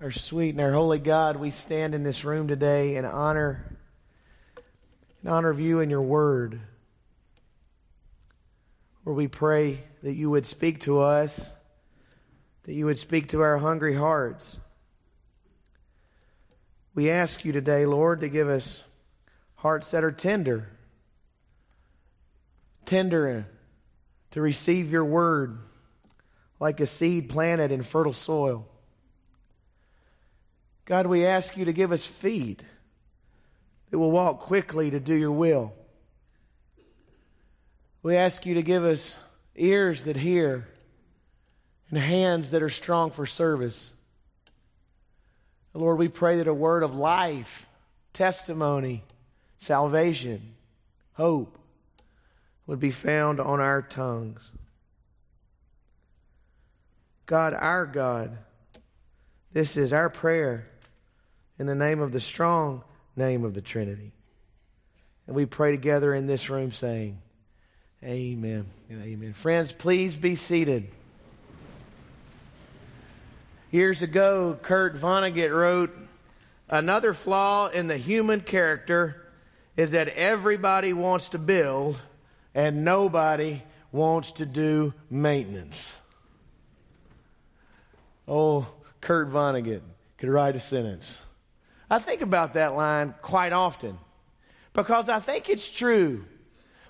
our sweet and our holy God, we stand in this room today in honor, in honor of you and your word. Where we pray that you would speak to us, that you would speak to our hungry hearts. We ask you today, Lord, to give us hearts that are tender, tender to receive your word like a seed planted in fertile soil. God, we ask you to give us feet that will walk quickly to do your will. We ask you to give us ears that hear and hands that are strong for service. Lord, we pray that a word of life, testimony, salvation, hope would be found on our tongues. God, our God, this is our prayer in the name of the strong name of the Trinity. And we pray together in this room saying, Amen and amen. Friends, please be seated. Years ago, Kurt Vonnegut wrote, Another flaw in the human character is that everybody wants to build and nobody wants to do maintenance. Oh, Kurt Vonnegut could write a sentence. I think about that line quite often because I think it's true.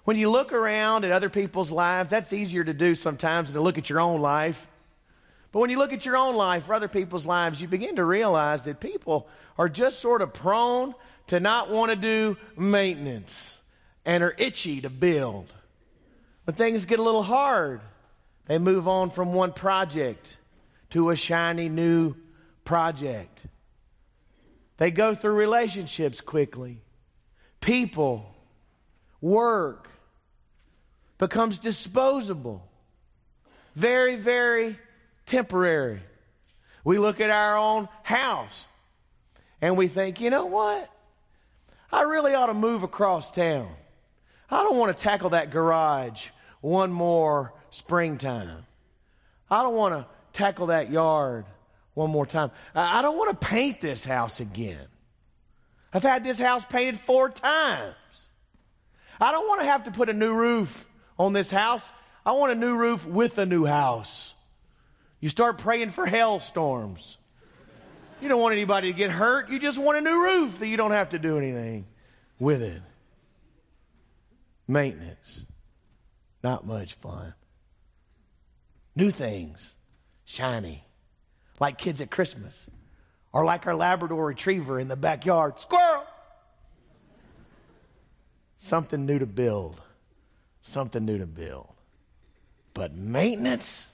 When you look around at other people's lives, that's easier to do sometimes than to look at your own life. But when you look at your own life or other people's lives, you begin to realize that people are just sort of prone to not want to do maintenance and are itchy to build. When things get a little hard, they move on from one project to a shiny new project. They go through relationships quickly. People, work becomes disposable. Very, very temporary. We look at our own house and we think, you know what? I really ought to move across town. I don't want to tackle that garage one more springtime. I don't want to tackle that yard one more time. I don't want to paint this house again. I've had this house painted four times. I don't want to have to put a new roof on this house. I want a new roof with a new house. You start praying for hailstorms. You don't want anybody to get hurt. You just want a new roof that you don't have to do anything with it. Maintenance. Not much fun. New things. Shiny like kids at Christmas, or like our Labrador retriever in the backyard squirrel. Something new to build. Something new to build. But maintenance,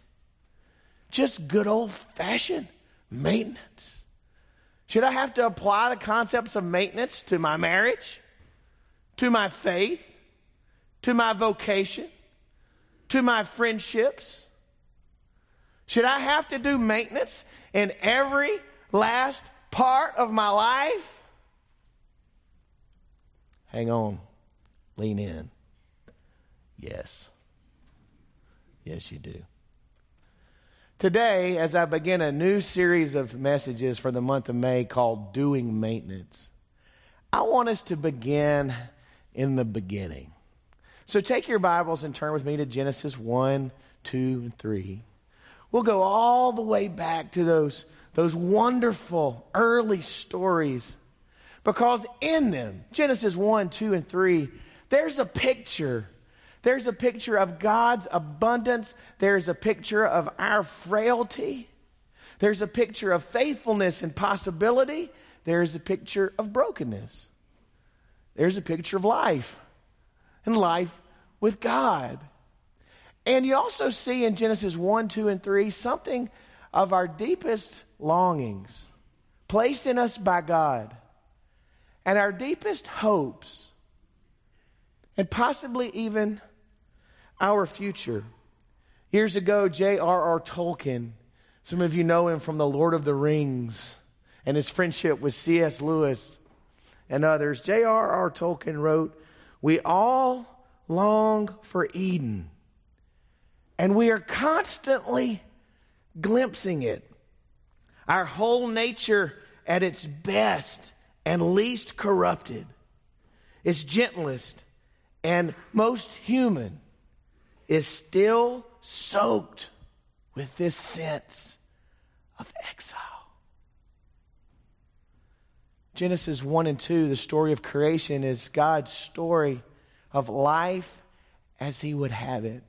just good old fashioned maintenance. Should I have to apply the concepts of maintenance to my marriage, to my faith, to my vocation, to my friendships? Should I have to do maintenance in every last part of my life? Hang on. Lean in. Yes. Yes, you do. Today, as I begin a new series of messages for the month of May called Doing Maintenance, I want us to begin in the beginning. So take your Bibles and turn with me to Genesis 1, 2, and 3. We'll go all the way back to those, those wonderful early stories because in them, Genesis 1, 2, and 3, there's a picture. There's a picture of God's abundance. There's a picture of our frailty. There's a picture of faithfulness and possibility. There's a picture of brokenness. There's a picture of life and life with God. And you also see in Genesis 1, 2, and 3 something of our deepest longings placed in us by God and our deepest hopes and possibly even our future. Years ago, J.R.R. Tolkien, some of you know him from The Lord of the Rings and his friendship with C.S. Lewis and others. J.R.R. Tolkien wrote, We all long for Eden and we are constantly glimpsing it. our whole nature at its best and least corrupted, its gentlest and most human, is still soaked with this sense of exile. Genesis 1 and 2, the story of creation, is God's story of life as He would have it.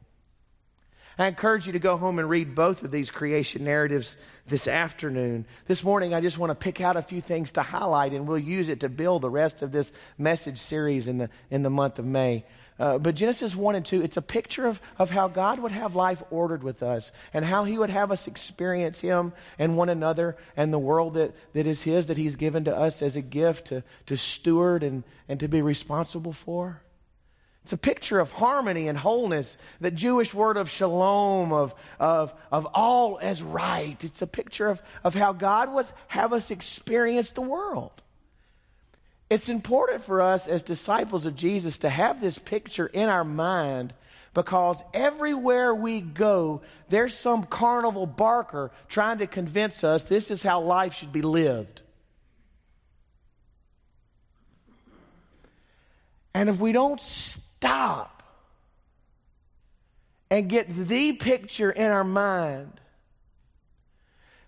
I encourage you to go home and read both of these creation narratives this afternoon. This morning, I just want to pick out a few things to highlight, and we'll use it to build the rest of this message series in the, in the month of May. Uh, but Genesis 1 and 2, it's a picture of, of how God would have life ordered with us and how He would have us experience Him and one another and the world that, that is His, that He's given to us as a gift to, to steward and, and to be responsible for. It's a picture of harmony and wholeness, the Jewish word of shalom, of, of, of all as right. It's a picture of, of how God would have us experience the world. It's important for us as disciples of Jesus to have this picture in our mind because everywhere we go, there's some carnival barker trying to convince us this is how life should be lived. And if we don't stop and get the picture in our mind,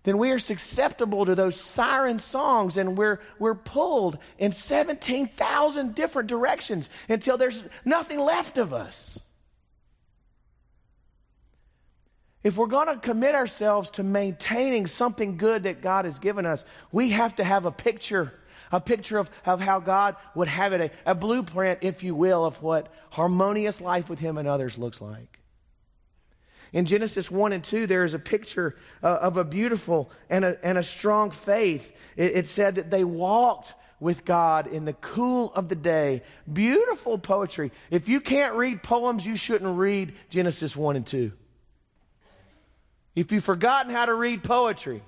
then we are susceptible to those siren songs and we're, we're pulled in 17,000 different directions until there's nothing left of us. If we're going to commit ourselves to maintaining something good that God has given us, we have to have a picture a picture of, of how God would have it, a, a blueprint, if you will, of what harmonious life with Him and others looks like. In Genesis 1 and 2, there is a picture uh, of a beautiful and a, and a strong faith. It, it said that they walked with God in the cool of the day. Beautiful poetry. If you can't read poems, you shouldn't read Genesis 1 and 2. If you've forgotten how to read poetry,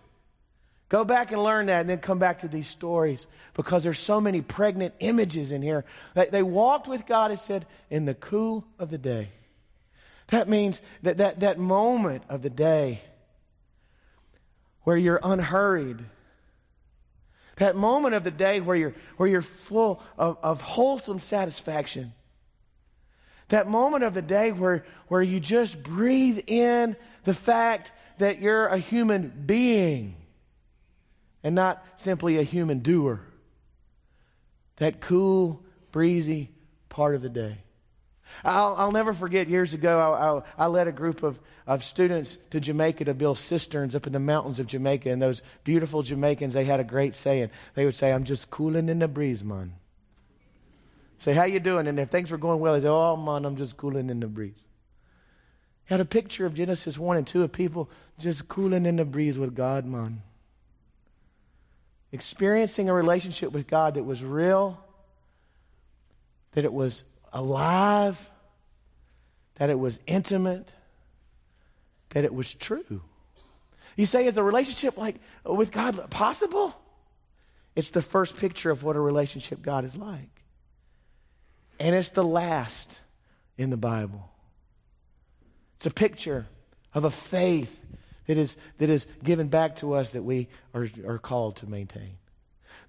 Go back and learn that and then come back to these stories because there's so many pregnant images in here. They, they walked with God, it said, in the cool of the day. That means that, that that moment of the day where you're unhurried, that moment of the day where you're, where you're full of, of wholesome satisfaction, that moment of the day where, where you just breathe in the fact that you're a human being and not simply a human doer. That cool, breezy part of the day. I'll, I'll never forget years ago, I, I, I, led a group of, of students to Jamaica to build cisterns up in the mountains of Jamaica. And those beautiful Jamaicans, they had a great saying. They would say, I'm just cooling in the breeze, man. Say, how you doing? And if things were going well, they say, oh, man, I'm just cooling in the breeze. He Had a picture of Genesis 1 and 2 of people just cooling in the breeze with God, man experiencing a relationship with God that was real, that it was alive, that it was intimate, that it was true. You say, is a relationship like with God possible? It's the first picture of what a relationship God is like. And it's the last in the Bible. It's a picture of a faith that is, that is given back to us that we are, are called to maintain.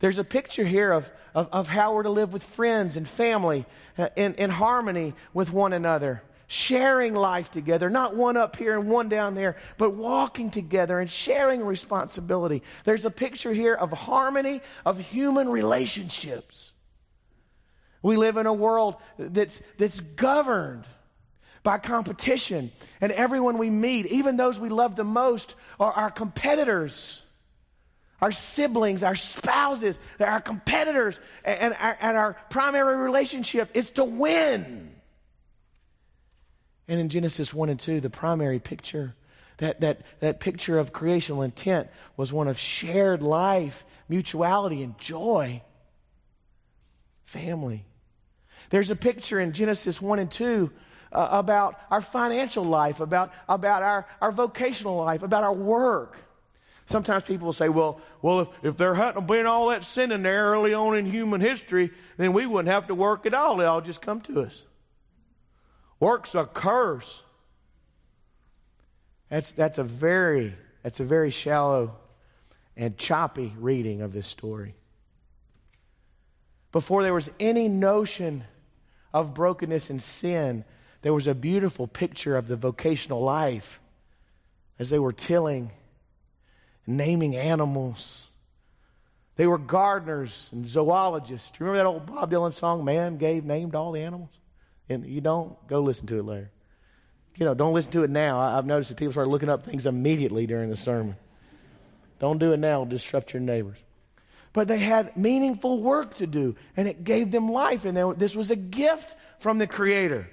There's a picture here of, of, of how we're to live with friends and family uh, in, in harmony with one another, sharing life together, not one up here and one down there, but walking together and sharing responsibility. There's a picture here of harmony of human relationships. We live in a world that's, that's governed by competition. And everyone we meet, even those we love the most, are our competitors. Our siblings, our spouses, they're our competitors. And our, and our primary relationship is to win. And in Genesis 1 and 2, the primary picture, that, that, that picture of creational intent was one of shared life, mutuality, and joy. Family. There's a picture in Genesis 1 and 2 uh, about our financial life, about, about our, our vocational life, about our work. Sometimes people will say, well, well if, if there hadn't been all that sin in there early on in human history, then we wouldn't have to work at all. It all just come to us. Work's a curse. That's, that's, a very, that's a very shallow and choppy reading of this story. Before there was any notion of brokenness and sin, there was a beautiful picture of the vocational life as they were tilling, naming animals. They were gardeners and zoologists. Do you remember that old Bob Dylan song, Man Gave Named All the Animals? And you don't, go listen to it later. You know, don't listen to it now. I've noticed that people start looking up things immediately during the sermon. Don't do it now, it'll disrupt your neighbors. But they had meaningful work to do, and it gave them life. And this was a gift from the Creator.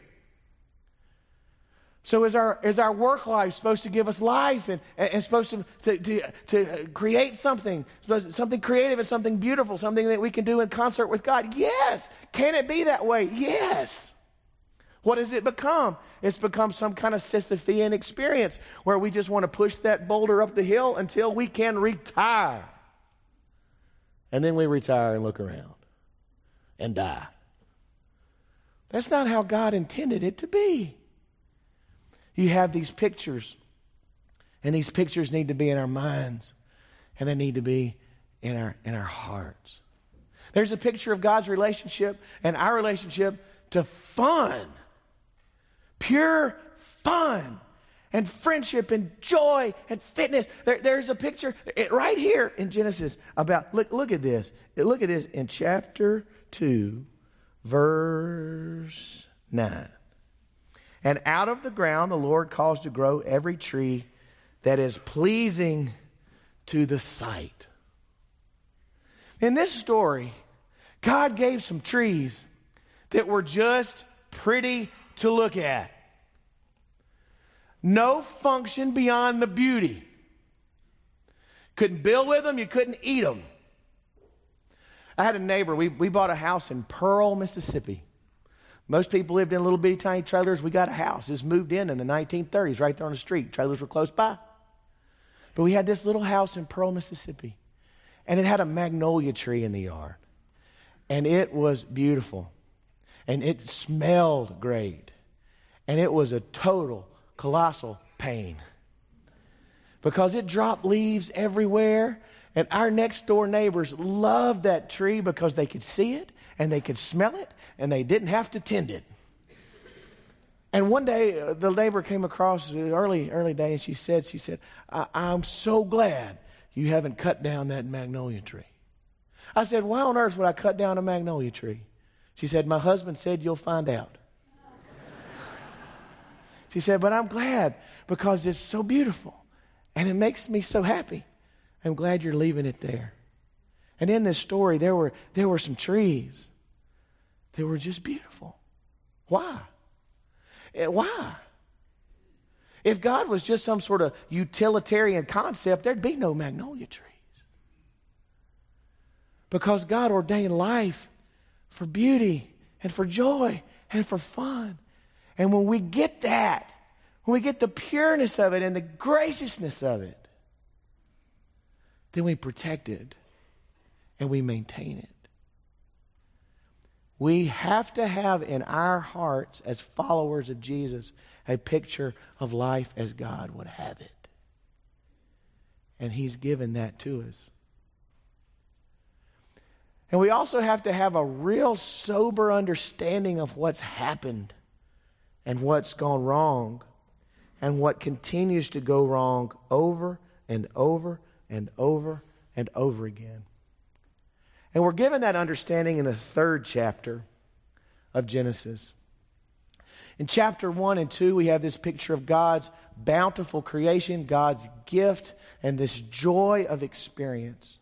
So is our, is our work life supposed to give us life and, and, and supposed to, to, to, to, create something, something creative and something beautiful, something that we can do in concert with God? Yes. Can it be that way? Yes. What has it become? It's become some kind of Sisyphean experience where we just want to push that boulder up the hill until we can retire. And then we retire and look around and die. That's not how God intended it to be you have these pictures, and these pictures need to be in our minds, and they need to be in our, in our hearts. There's a picture of God's relationship and our relationship to fun, pure fun and friendship and joy and fitness. There, there's a picture right here in Genesis about, look, look at this. Look at this in chapter 2, verse 9. And out of the ground the Lord caused to grow every tree that is pleasing to the sight. In this story, God gave some trees that were just pretty to look at. No function beyond the beauty. Couldn't build with them, you couldn't eat them. I had a neighbor, we, we bought a house in Pearl, Mississippi. Most people lived in little bitty tiny trailers. We got a house. This moved in in the 1930s, right there on the street. Trailers were close by. But we had this little house in Pearl, Mississippi, and it had a magnolia tree in the yard. And it was beautiful. And it smelled great. And it was a total, colossal pain. Because it dropped leaves everywhere. And our next door neighbors loved that tree because they could see it and they could smell it and they didn't have to tend it. And one day, uh, the neighbor came across early, early day, and she said, "She said, I- I'm so glad you haven't cut down that magnolia tree." I said, "Why on earth would I cut down a magnolia tree?" She said, "My husband said you'll find out." she said, "But I'm glad because it's so beautiful, and it makes me so happy. I'm glad you're leaving it there." And in this story, there were, there were some trees They were just beautiful. Why? Eh, why? If God was just some sort of utilitarian concept, there'd be no magnolia trees. Because God ordained life for beauty and for joy and for fun. And when we get that, when we get the pureness of it and the graciousness of it, then we protect it and we maintain it. We have to have in our hearts, as followers of Jesus, a picture of life as God would have it. And He's given that to us. And we also have to have a real sober understanding of what's happened and what's gone wrong and what continues to go wrong over and over and over and over again. And we're given that understanding in the third chapter of Genesis. In chapter 1 and 2, we have this picture of God's bountiful creation, God's gift, and this joy of experience.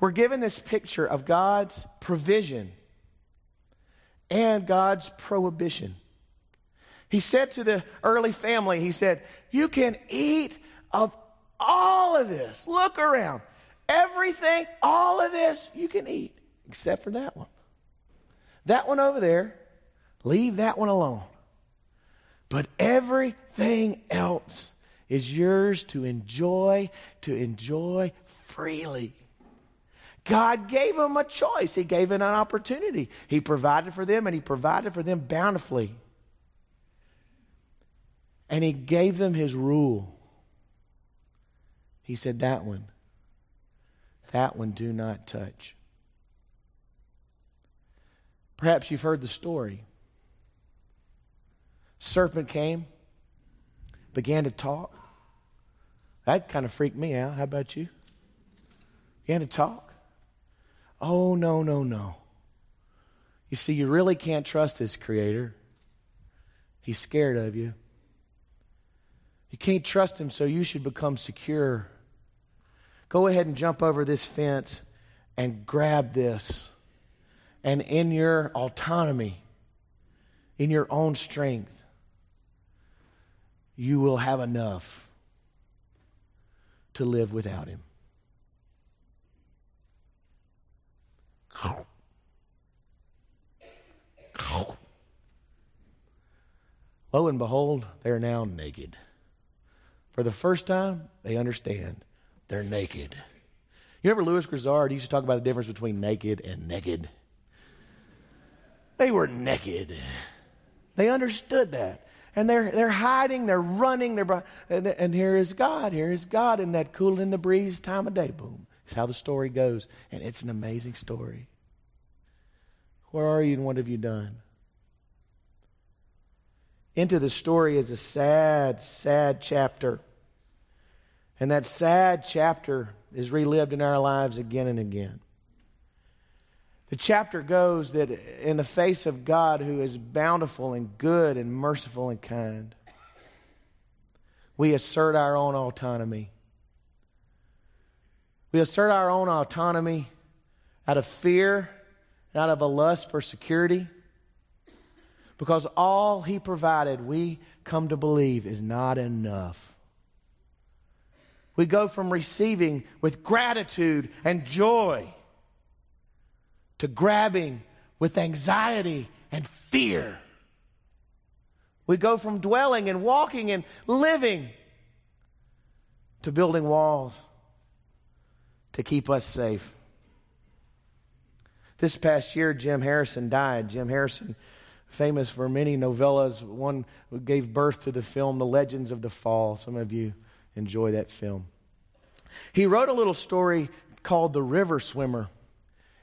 We're given this picture of God's provision and God's prohibition. He said to the early family, He said, You can eat of all of this. Look around. Everything, all of this, you can eat, except for that one. That one over there, leave that one alone. But everything else is yours to enjoy, to enjoy freely. God gave them a choice. He gave them an opportunity. He provided for them, and He provided for them bountifully. And He gave them His rule. He said, That one That one do not touch. Perhaps you've heard the story. Serpent came, began to talk. That kind of freaked me out. How about you? Began to talk. Oh, no, no, no. You see, you really can't trust this creator. He's scared of you. You can't trust him, so you should become secure. Go ahead and jump over this fence and grab this. And in your autonomy, in your own strength, you will have enough to live without him. Lo and behold, they are now naked. For the first time, they understand they're naked. You remember Lewis Grizzard used to talk about the difference between naked and naked? They were naked. They understood that. And they're, they're hiding, they're running, they're, and here is God. Here is God in that cool in the breeze time of day. Boom. It's how the story goes. And it's an amazing story. Where are you and what have you done? Into the story is a sad, sad chapter. And that sad chapter is relived in our lives again and again. The chapter goes that in the face of God, who is bountiful and good and merciful and kind, we assert our own autonomy. We assert our own autonomy out of fear, out of a lust for security, because all He provided, we come to believe, is not enough. We go from receiving with gratitude and joy to grabbing with anxiety and fear. We go from dwelling and walking and living to building walls to keep us safe. This past year, Jim Harrison died. Jim Harrison, famous for many novellas, one gave birth to the film The Legends of the Fall. Some of you enjoy that film. He wrote a little story called The River Swimmer.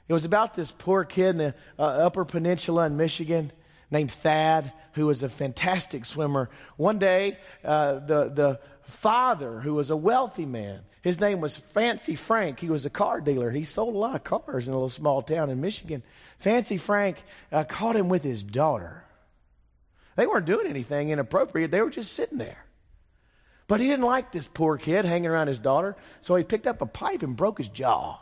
It was about this poor kid in the uh, Upper Peninsula in Michigan named Thad, who was a fantastic swimmer. One day, uh, the, the father, who was a wealthy man, his name was Fancy Frank. He was a car dealer. He sold a lot of cars in a little small town in Michigan. Fancy Frank uh, caught him with his daughter. They weren't doing anything inappropriate, they were just sitting there. But he didn't like this poor kid hanging around his daughter, so he picked up a pipe and broke his jaw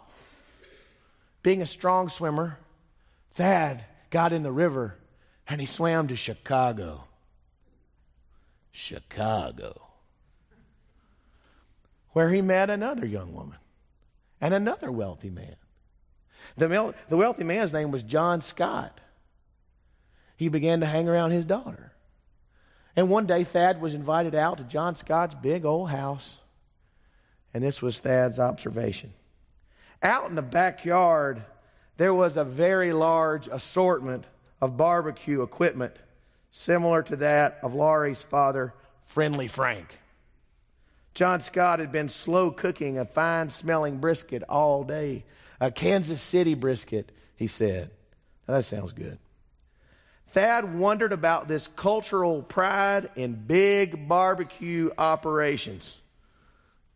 being a strong swimmer, Thad got in the river and he swam to Chicago. Chicago. Where he met another young woman and another wealthy man. The, the wealthy man's name was John Scott. He began to hang around his daughter. And one day, Thad was invited out to John Scott's big old house. And this was Thad's observation. Out in the backyard, there was a very large assortment of barbecue equipment, similar to that of Laurie's father, Friendly Frank. John Scott had been slow cooking a fine smelling brisket all day, a Kansas City brisket, he said. Now, that sounds good. Thad wondered about this cultural pride in big barbecue operations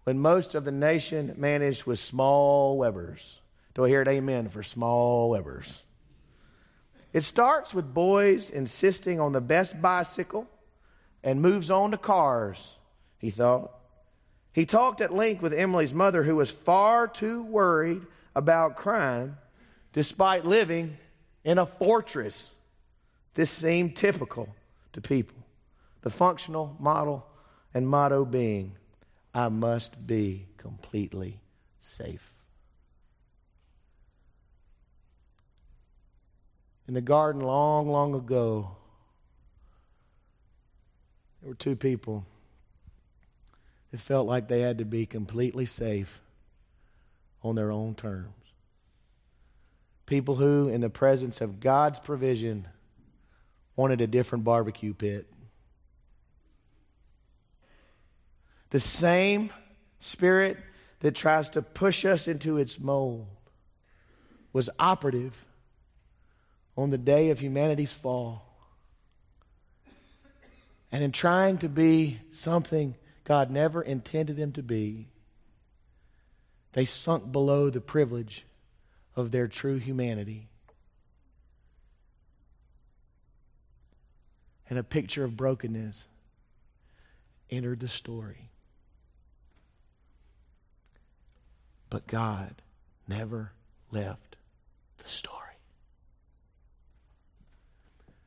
when most of the nation managed with small Webers. Do I hear it amen for small Webers? It starts with boys insisting on the best bicycle and moves on to cars, he thought. He talked at length with Emily's mother, who was far too worried about crime despite living in a fortress. This seemed typical to people. The functional model and motto being I must be completely safe. In the garden long, long ago, there were two people that felt like they had to be completely safe on their own terms. People who, in the presence of God's provision, wanted a different barbecue pit. The same spirit that tries to push us into its mold was operative on the day of humanity's fall. And in trying to be something God never intended them to be, they sunk below the privilege of their true humanity. And a picture of brokenness entered the story. But God never left the story.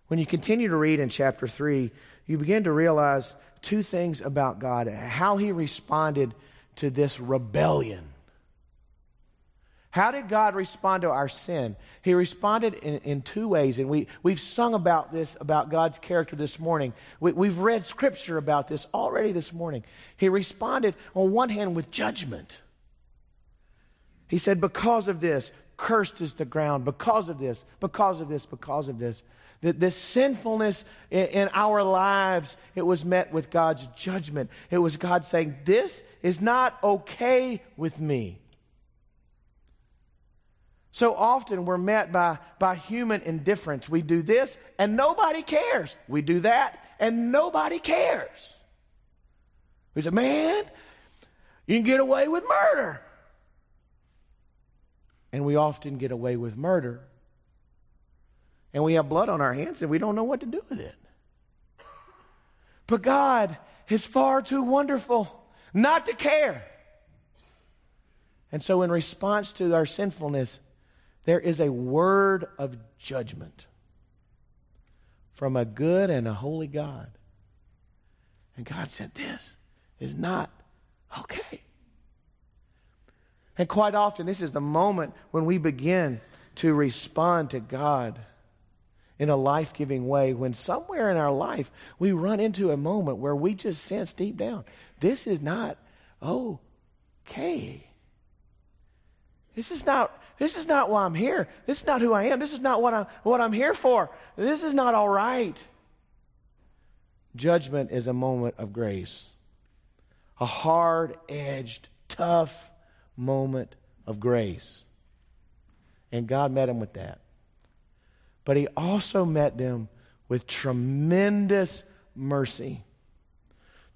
When you continue to read in chapter 3, you begin to realize two things about God how he responded to this rebellion. How did God respond to our sin? He responded in, in two ways, and we, we've sung about this, about God's character this morning. We, we've read scripture about this already this morning. He responded, on one hand, with judgment. He said, Because of this, cursed is the ground. Because of this, because of this, because of this. That this sinfulness in, our lives, it was met with God's judgment. It was God saying, This is not okay with me. So often we're met by, by human indifference. We do this and nobody cares. We do that and nobody cares. We say, man, you can get away with murder. And we often get away with murder and we have blood on our hands and we don't know what to do with it. But God is far too wonderful not to care. And so, in response to our sinfulness, there is a word of judgment from a good and a holy God. And God said, This is not okay. And quite often, this is the moment when we begin to respond to God in a life giving way when somewhere in our life we run into a moment where we just sense deep down this is not okay. This is not this is not why I'm here. This is not who I am. This is not what I'm what I'm here for. This is not all right. Judgment is a moment of grace. A hard-edged, tough moment of grace. And God met him with that but he also met them with tremendous mercy.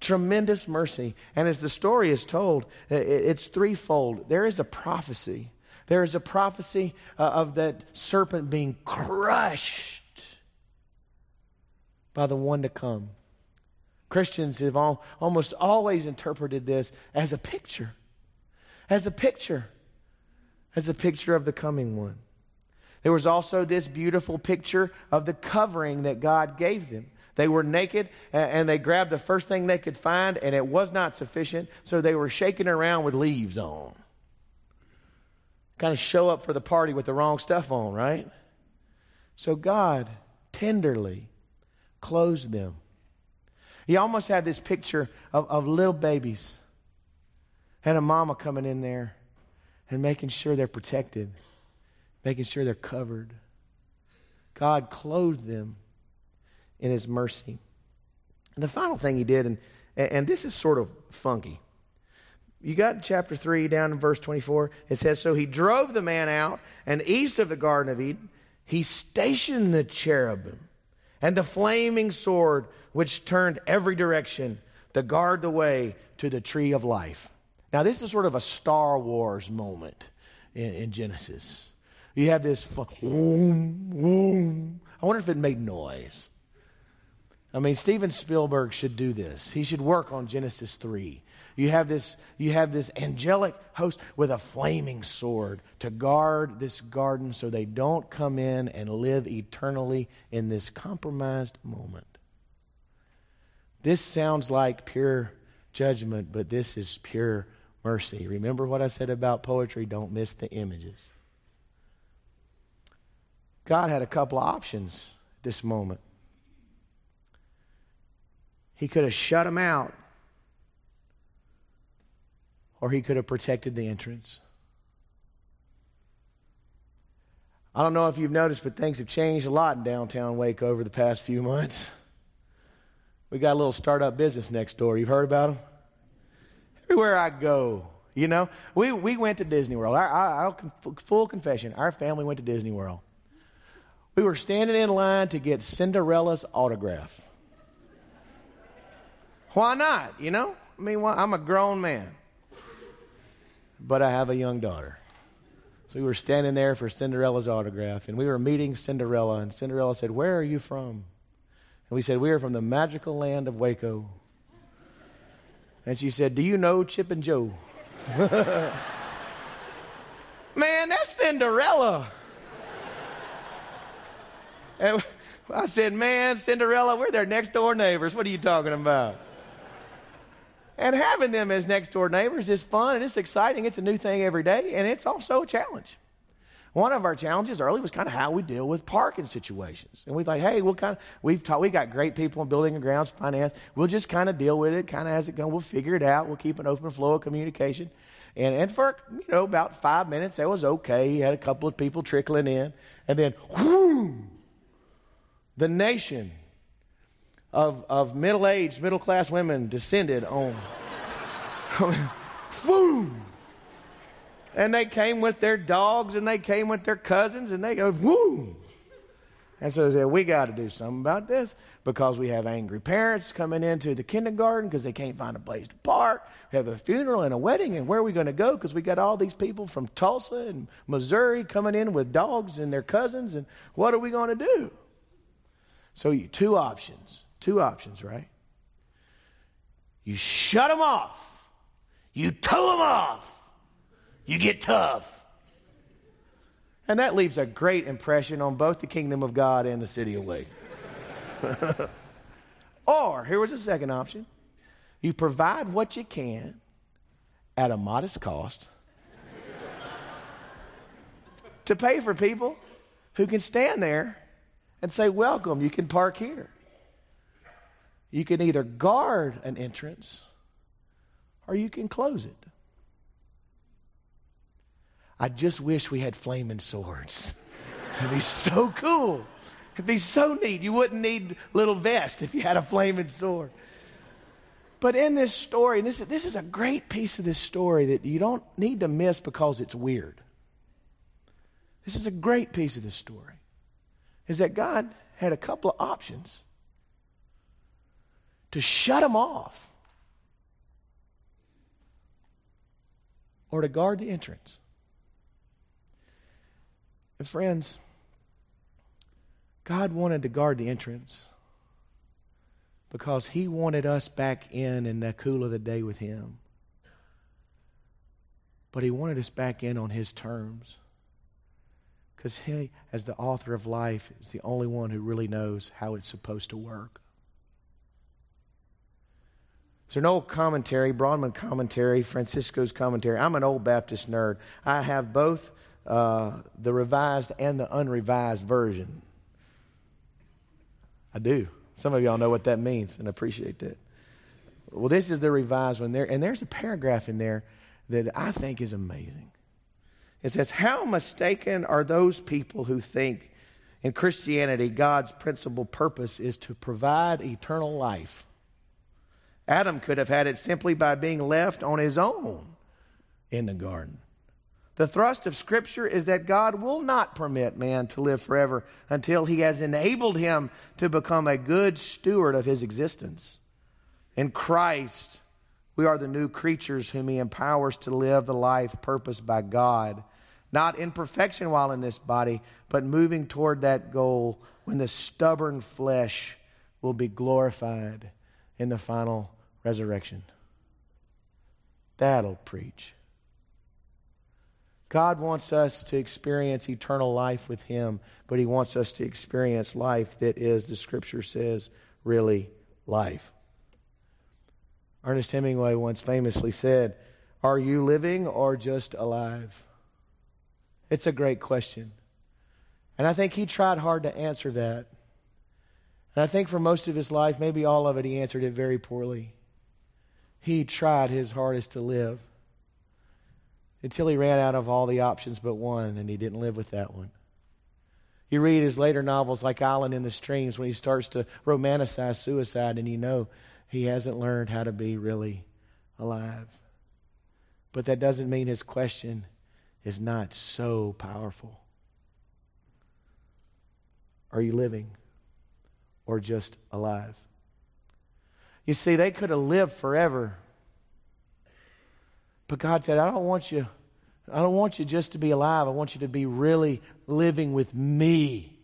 Tremendous mercy. And as the story is told, it's threefold. There is a prophecy. There is a prophecy uh, of that serpent being crushed by the one to come. Christians have all, almost always interpreted this as a picture, as a picture, as a picture of the coming one. There was also this beautiful picture of the covering that God gave them. They were naked and they grabbed the first thing they could find, and it was not sufficient, so they were shaking around with leaves on. Kind of show up for the party with the wrong stuff on, right? So God tenderly clothed them. He almost had this picture of, of little babies and a mama coming in there and making sure they're protected making sure they're covered. God clothed them in his mercy. And the final thing he did, and, and this is sort of funky. You got chapter 3 down in verse 24. It says, So he drove the man out, and east of the Garden of Eden, he stationed the cherubim and the flaming sword, which turned every direction to guard the way to the tree of life. Now, this is sort of a Star Wars moment in, in Genesis. You have this boom, boom. I wonder if it made noise. I mean, Steven Spielberg should do this. He should work on Genesis 3. You have this, you have this angelic host with a flaming sword to guard this garden so they don't come in and live eternally in this compromised moment. This sounds like pure judgment, but this is pure mercy. Remember what I said about poetry? Don't miss the images. God had a couple of options this moment. He could have shut them out, or he could have protected the entrance. I don't know if you've noticed, but things have changed a lot in downtown Waco over the past few months. We got a little startup business next door. You've heard about them? Everywhere I go, You know, we, we went to Disney World. Our, full confession, our family went to Disney World. We were standing in line to get Cinderella's autograph. Why not? You know? I mean, I'm a grown man, but I have a young daughter. So we were standing there for Cinderella's autograph, and we were meeting Cinderella, and Cinderella said, Where are you from? And we said, We are from the magical land of Waco. And she said, Do you know Chip and Jo? Man, that's Cinderella. And I said, Man, Cinderella, we're their next door neighbors. What are you talking about? And having them as next door neighbors is fun and it's exciting. It's a new thing every day, and it's also a challenge. One of our challenges early was kind of how we deal with parking situations. And we thought, hey, we'll kind of, we've taught, we got great people in building and grounds finance. We'll just kind of deal with it, kind of as it goes. We'll figure it out. We'll keep an open flow of communication. And, and for, you know, about five minutes, that was okay. He had a couple of people trickling in. And then, whoo, the nation of, of middle aged, middle class women descended on. Boom! And they came with their dogs and they came with their cousins and they go, whoo! And so they said, we got to do something about this because we have angry parents coming into the kindergarten because they can't find a place to park. We have a funeral and a wedding, and where are we going to go? Because we got all these people from Tulsa and Missouri coming in with dogs and their cousins, and what are we going to do? So, you, two options. Two options, right? You shut them off, you tow them off you get tough. And that leaves a great impression on both the kingdom of God and the city of Wake. or, here was a second option you provide what you can at a modest cost to pay for people who can stand there and say, Welcome, you can park here. You can either guard an entrance or you can close it. I just wish we had flaming swords. It'd be so cool. It'd be so neat. You wouldn't need little vest if you had a flaming sword. But in this story, this, this is a great piece of this story that you don't need to miss because it's weird. This is a great piece of this story. Is that God had a couple of options to shut them off or to guard the entrance. And friends, God wanted to guard the entrance because He wanted us back in in the cool of the day with Him. But He wanted us back in on His terms. Because He, as the author of life, is the only one who really knows how it's supposed to work. So, an old commentary, Broadman commentary, Francisco's commentary. I'm an old Baptist nerd. I have both uh, the revised and the unrevised version. I do. Some of y'all know what that means and appreciate that. Well, this is the revised one there, and there's a paragraph in there that I think is amazing. It says, How mistaken are those people who think in Christianity God's principal purpose is to provide eternal life? Adam could have had it simply by being left on his own in the garden. The thrust of Scripture is that God will not permit man to live forever until he has enabled him to become a good steward of his existence. In Christ, we are the new creatures whom he empowers to live the life purposed by God, not in perfection while in this body, but moving toward that goal when the stubborn flesh will be glorified in the final resurrection. That'll preach. God wants us to experience eternal life with Him, but He wants us to experience life that is, the Scripture says, really life. Ernest Hemingway once famously said, Are you living or just alive? It's a great question. And I think he tried hard to answer that. And I think for most of his life, maybe all of it, he answered it very poorly. He tried his hardest to live until he ran out of all the options but one, and he didn't live with that one. You read his later novels like Island in the Streams when he starts to romanticize suicide, and you know he hasn't learned how to be really alive. But that doesn't mean his question is not so powerful. Are you living or just alive? You see, they could have lived forever. But God said, I don't want you I don't want you just to be alive. I want you to be really living with me.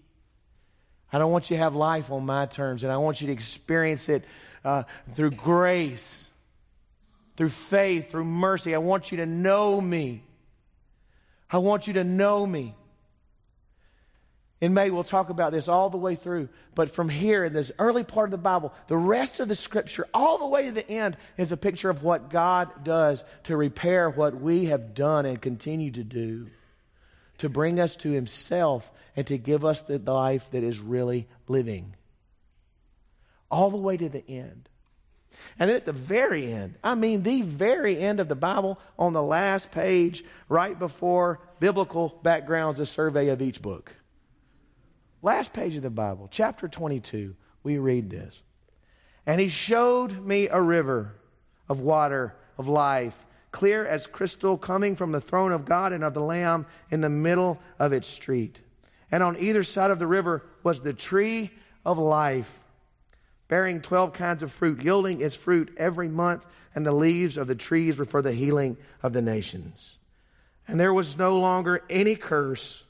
I don't want you to have life on my terms, and I want you to experience it uh, through grace, through faith, through mercy. I want you to know me. I want you to know me. In May, we'll talk about this all the way through. But from here, in this early part of the Bible, the rest of the scripture, all the way to the end, is a picture of what God does to repair what we have done and continue to do, to bring us to Himself and to give us the life that is really living. All the way to the end. And then at the very end, I mean, the very end of the Bible, on the last page, right before biblical backgrounds, a survey of each book. Last page of the Bible, chapter 22, we read this. And he showed me a river of water of life, clear as crystal, coming from the throne of God and of the Lamb in the middle of its street. And on either side of the river was the tree of life, bearing 12 kinds of fruit, yielding its fruit every month, and the leaves of the trees were for the healing of the nations. And there was no longer any curse.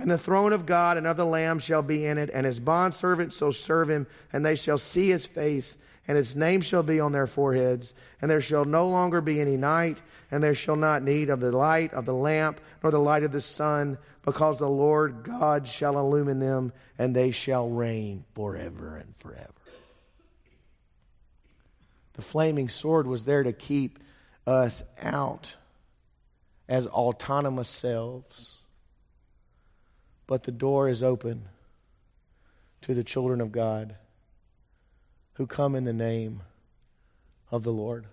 And the throne of God and of the Lamb shall be in it, and his bondservants shall serve him, and they shall see his face, and his name shall be on their foreheads. And there shall no longer be any night, and there shall not need of the light of the lamp, nor the light of the sun, because the Lord God shall illumine them, and they shall reign forever and forever. The flaming sword was there to keep us out as autonomous selves but the door is open to the children of God who come in the name of the Lord.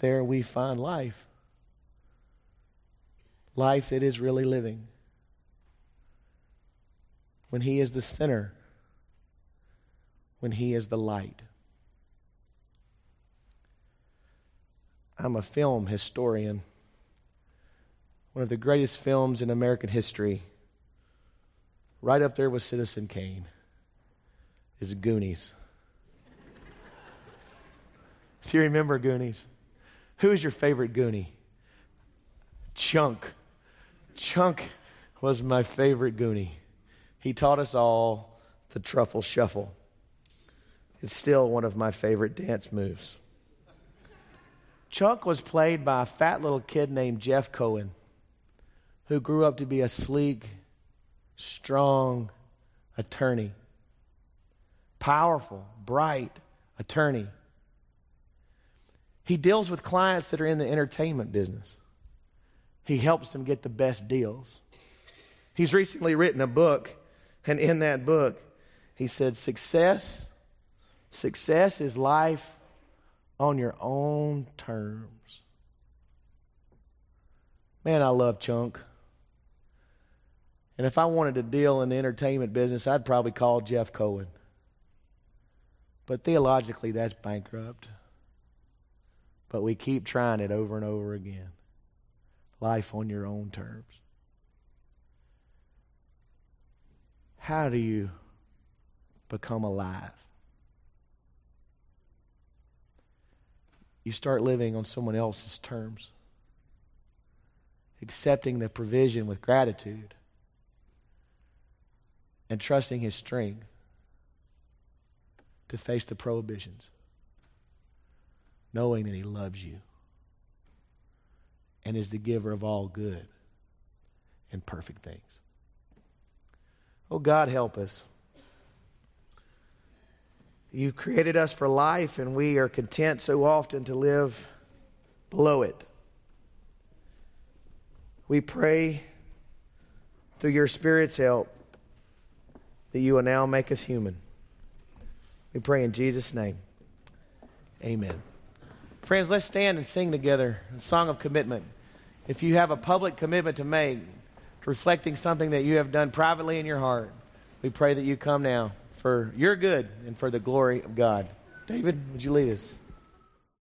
There we find life. Life that is really living. When He is the center, when He is the light. I'm a film historian one of the greatest films in American history, right up there with Citizen Kane, is Goonies. Do you remember Goonies? Who is your favorite Goonie? Chunk. Chunk was my favorite Goonie. He taught us all the truffle shuffle. It's still one of my favorite dance moves. Chunk was played by a fat little kid named Jeff Cohen who grew up to be a sleek, strong attorney. Powerful, bright attorney. He deals with clients that are in the entertainment business. He helps them get the best deals. He's recently written a book, and in that book, he said, Success, success is life on your own terms. Man, I love Chunk. And if I wanted to deal in the entertainment business, I'd probably call Jeff Cohen. But theologically, that's bankrupt. But we keep trying it over and over again. Life on your own terms. How do you become alive? You start living on someone else's terms, accepting the provision with gratitude and trusting His strength to face the prohibitions, knowing that He loves you and is the giver of all good and perfect things. Oh, God, help us. You created us for life, and we are content so often to live below it. We pray through your Spirit's help that you will now make us human. We pray in Jesus' name. Amen. Friends, let's stand and sing together a song of commitment. If you have a public commitment to make, reflecting something that you have done privately in your heart, we pray that you come now for your good and for the glory of God. David, would you lead us?